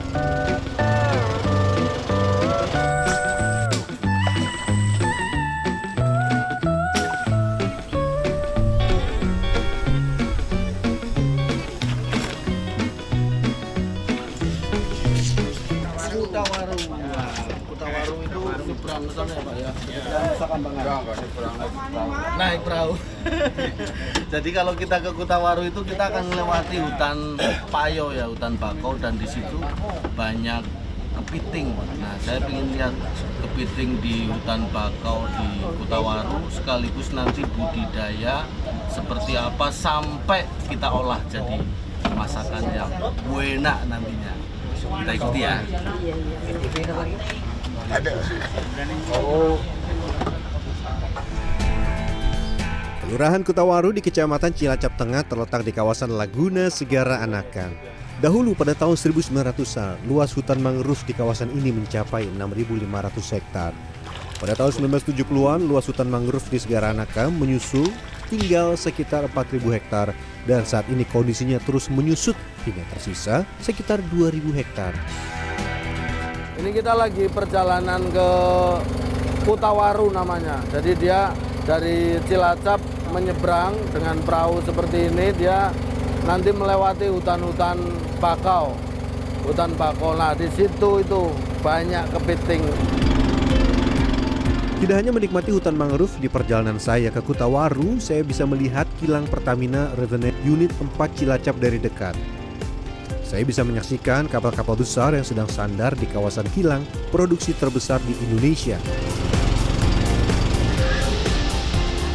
Kutawaru. Nyebrang ke sana ya Pak ya. Nyebrang Nusa Kambangan. Naik perahu. Jadi kalau kita ke Kutawaru itu kita akan melewati hutan payo ya, hutan bakau dan di situ banyak kepiting. Nah, saya ingin lihat kepiting di hutan bakau di Kutawaru sekaligus nanti budidaya seperti apa sampai kita olah jadi masakan yang enak nantinya. Kita ikuti ya. Kelurahan Kutawaru di Kecamatan Cilacap Tengah terletak di kawasan Laguna Segara Anakan. Dahulu pada tahun 1900-an, luas hutan mangrove di kawasan ini mencapai 6.500 hektar. Pada tahun 1970-an, luas hutan mangrove di Segara Anakan menyusul tinggal sekitar 4.000 hektar dan saat ini kondisinya terus menyusut hingga tersisa sekitar 2.000 hektar. Ini kita lagi perjalanan ke Kutawaru namanya. Jadi dia dari Cilacap menyeberang dengan perahu seperti ini dia nanti melewati hutan-hutan bakau. Hutan bakau. Nah, di situ itu banyak kepiting. Tidak hanya menikmati hutan mangrove di perjalanan saya ke Kutawaru, saya bisa melihat kilang Pertamina Revenue Unit 4 Cilacap dari dekat. Saya bisa menyaksikan kapal-kapal besar yang sedang sandar di kawasan kilang produksi terbesar di Indonesia.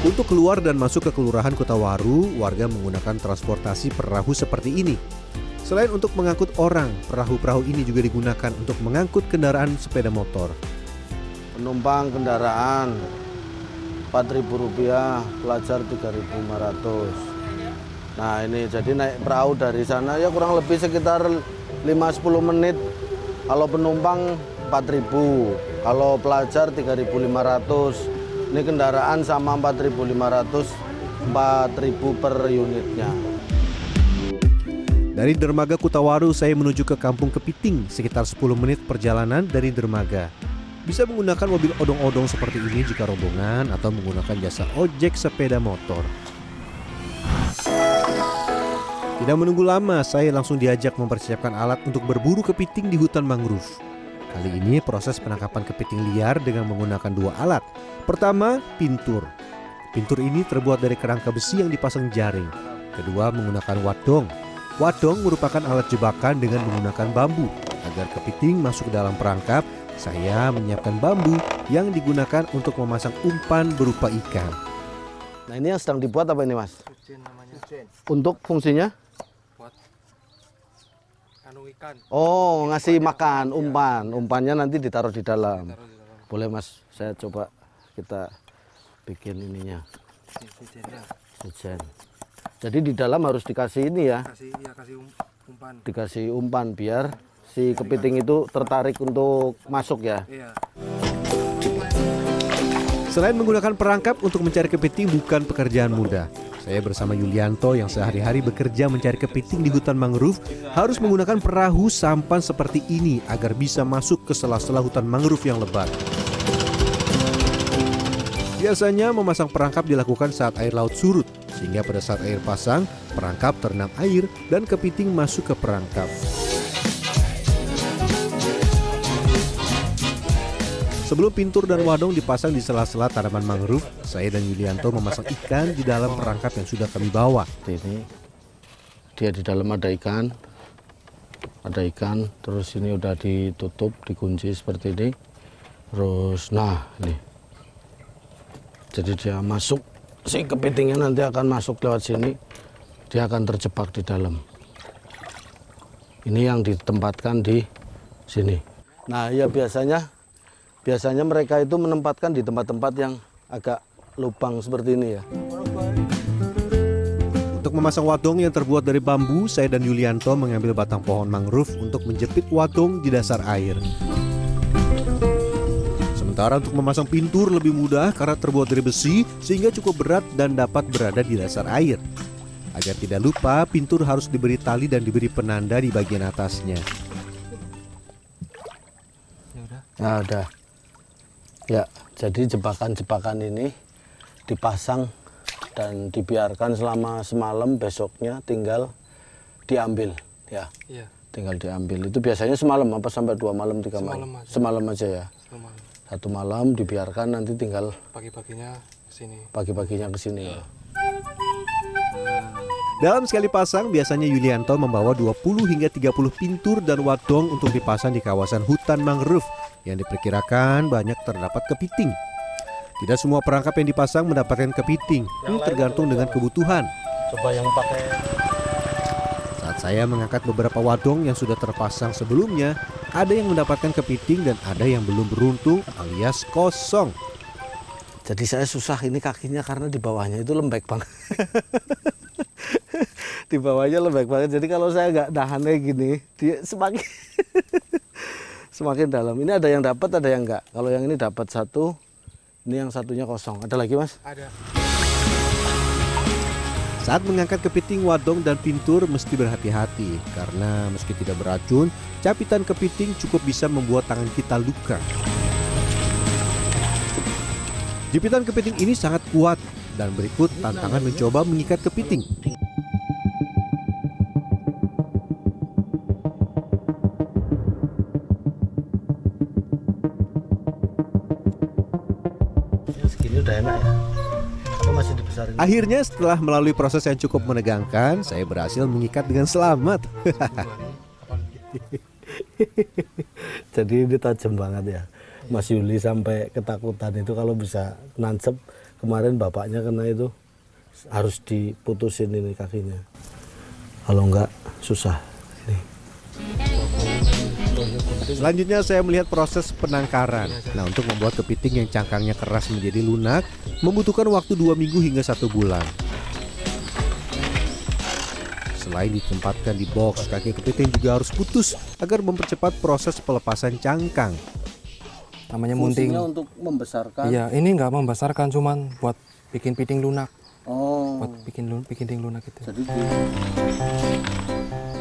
Untuk keluar dan masuk ke Kelurahan Kutawaru, warga menggunakan transportasi perahu seperti ini. Selain untuk mengangkut orang, perahu-perahu ini juga digunakan untuk mengangkut kendaraan sepeda motor. Penumpang kendaraan Rp4.000, pelajar Rp3.500. Nah ini jadi naik perahu dari sana ya kurang lebih sekitar 5-10 menit. Kalau penumpang 4.000, kalau pelajar 3.500. Ini kendaraan sama 4.500, 4.000 per unitnya. Dari dermaga Kutawaru saya menuju ke Kampung Kepiting sekitar 10 menit perjalanan dari dermaga. Bisa menggunakan mobil odong-odong seperti ini jika rombongan atau menggunakan jasa ojek sepeda motor. Tidak menunggu lama, saya langsung diajak mempersiapkan alat untuk berburu kepiting di hutan mangrove. Kali ini proses penangkapan kepiting liar dengan menggunakan dua alat. Pertama, pintur. Pintur ini terbuat dari kerangka besi yang dipasang jaring. Kedua, menggunakan wadong. Wadong merupakan alat jebakan dengan menggunakan bambu. Agar kepiting masuk ke dalam perangkap, saya menyiapkan bambu yang digunakan untuk memasang umpan berupa ikan. Nah ini yang sedang dibuat apa ini mas? Untuk fungsinya? Anu ikan. Oh ngasih makan umpan. Umpannya nanti ditaruh di dalam. Taruh di dalam Boleh mas, saya coba kita bikin ininya. Sujen. Jadi di dalam harus dikasih ini ya, Kasih ya kasih um- umpan. dikasih umpan biar si kepiting itu tertarik untuk masuk ya. Iya. Selain menggunakan perangkap untuk mencari kepiting bukan pekerjaan mudah. Saya bersama Yulianto yang sehari-hari bekerja mencari kepiting di hutan mangrove harus menggunakan perahu sampan seperti ini agar bisa masuk ke sela-sela hutan mangrove yang lebat. Biasanya memasang perangkap dilakukan saat air laut surut, sehingga pada saat air pasang, perangkap terendam air dan kepiting masuk ke perangkap. Sebelum pintur dan wadong dipasang di sela-sela tanaman mangrove, saya dan Yulianto memasang ikan di dalam perangkap yang sudah kami bawa. Seperti ini dia di dalam ada ikan. Ada ikan terus ini udah ditutup dikunci seperti ini. Terus nah ini. Jadi dia masuk. Si kepitingnya nanti akan masuk lewat sini. Dia akan terjebak di dalam. Ini yang ditempatkan di sini. Nah ya biasanya biasanya mereka itu menempatkan di tempat-tempat yang agak lubang seperti ini ya Untuk memasang wadong yang terbuat dari bambu, saya dan Yulianto mengambil batang pohon mangrove untuk menjepit wadong di dasar air. Sementara untuk memasang pintur lebih mudah karena terbuat dari besi sehingga cukup berat dan dapat berada di dasar air. Agar tidak lupa, pintur harus diberi tali dan diberi penanda di bagian atasnya. Nah, udah. Ya, jadi jebakan-jebakan ini dipasang dan dibiarkan selama semalam, besoknya tinggal diambil, ya. Iya. Tinggal diambil. Itu biasanya semalam apa sampai dua malam, tiga Semalam malam? aja. Semalam aja ya. Sama Satu malam dibiarkan nanti tinggal pagi-paginya sini. pagi-paginya ke sini ya. Dalam sekali pasang, biasanya Yulianto membawa 20 hingga 30 pintur dan wadong untuk dipasang di kawasan hutan mangrove yang diperkirakan banyak terdapat kepiting. Tidak semua perangkap yang dipasang mendapatkan kepiting, ini tergantung dengan kebutuhan. Coba yang pakai Saat saya mengangkat beberapa wadong yang sudah terpasang sebelumnya, ada yang mendapatkan kepiting dan ada yang belum beruntung alias kosong. Jadi saya susah ini kakinya karena di bawahnya itu lembek banget. di bawahnya lembek banget. Jadi kalau saya nggak nahannya gini, dia semakin semakin dalam. Ini ada yang dapat, ada yang enggak. Kalau yang ini dapat satu, ini yang satunya kosong. Ada lagi mas? Ada. Saat mengangkat kepiting wadong dan pintur mesti berhati-hati karena meski tidak beracun, capitan kepiting cukup bisa membuat tangan kita luka. Jepitan kepiting ini sangat kuat dan berikut tantangan mencoba mengikat kepiting. Enak ya. Atau masih dibesarin? Akhirnya setelah melalui proses yang cukup menegangkan, saya berhasil mengikat dengan selamat. Jadi ini tajam banget ya. Mas Yuli sampai ketakutan itu kalau bisa nancep kemarin bapaknya kena itu harus diputusin ini kakinya. Kalau enggak susah. Nih. Selanjutnya saya melihat proses penangkaran. Nah untuk membuat kepiting yang cangkangnya keras menjadi lunak membutuhkan waktu dua minggu hingga satu bulan. Selain ditempatkan di box, kaki kepiting juga harus putus agar mempercepat proses pelepasan cangkang. Namanya munting. Fungsinya untuk membesarkan. Iya, ini nggak membesarkan cuman buat bikin piting lunak. Oh. Buat bikin lu, bikin piting lunak itu. Jadi di-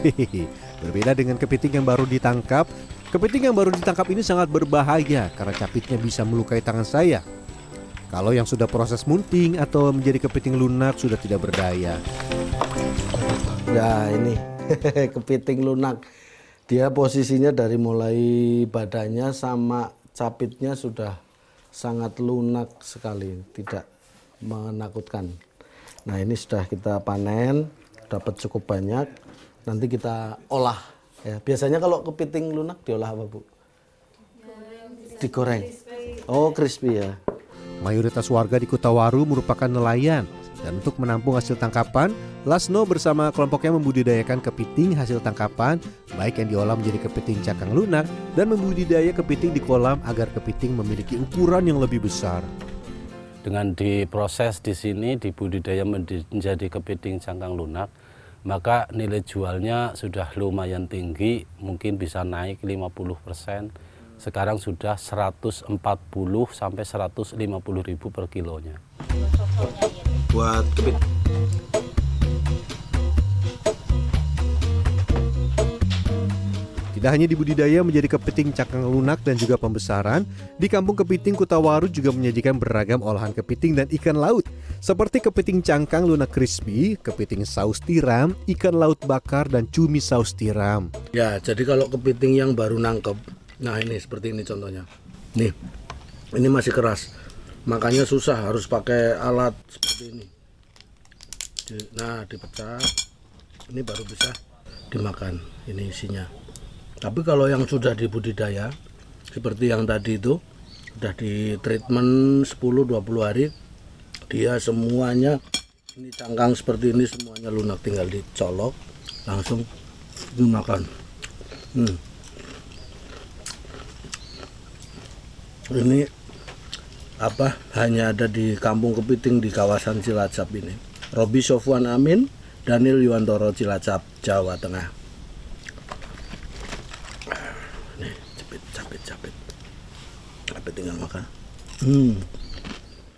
Hehehe. Berbeda dengan kepiting yang baru ditangkap, kepiting yang baru ditangkap ini sangat berbahaya karena capitnya bisa melukai tangan saya. Kalau yang sudah proses munting atau menjadi kepiting lunak sudah tidak berdaya. Ya ini kepiting lunak. Dia posisinya dari mulai badannya sama capitnya sudah sangat lunak sekali, tidak menakutkan. Nah ini sudah kita panen, dapat cukup banyak. Nanti kita olah. Ya biasanya kalau kepiting lunak diolah apa bu? Digoreng. Oh crispy ya. Mayoritas warga di Kutawaru merupakan nelayan dan untuk menampung hasil tangkapan, Lasno bersama kelompoknya membudidayakan kepiting hasil tangkapan, baik yang diolah menjadi kepiting cakang lunak dan membudidaya kepiting di kolam agar kepiting memiliki ukuran yang lebih besar. dengan diproses di sini dibudidaya menjadi kepiting cangkang lunak maka nilai jualnya sudah lumayan tinggi mungkin bisa naik 50% sekarang sudah 140 sampai 150 ribu per kilonya. Buat kepit Tidak hanya dibudidaya menjadi kepiting cakang lunak dan juga pembesaran, di kampung kepiting Kutawaru juga menyajikan beragam olahan kepiting dan ikan laut, seperti kepiting cangkang lunak crispy, kepiting saus tiram, ikan laut bakar, dan cumi saus tiram. Ya, jadi kalau kepiting yang baru nangkep, nah ini seperti ini contohnya. Nih, ini masih keras, makanya susah harus pakai alat seperti ini. Nah, dipecah, ini baru bisa dimakan. Ini isinya. Tapi kalau yang sudah dibudidaya, seperti yang tadi itu, sudah di treatment 10-20 hari, dia semuanya ini cangkang seperti ini semuanya lunak tinggal dicolok langsung dimakan. Hmm. Ini apa hanya ada di Kampung Kepiting di kawasan Cilacap ini. Robi Sofwan Amin, Daniel Yuwantoro Cilacap, Jawa Tengah. Nih, capit, capit, capit. Capit tinggal makan. Hmm.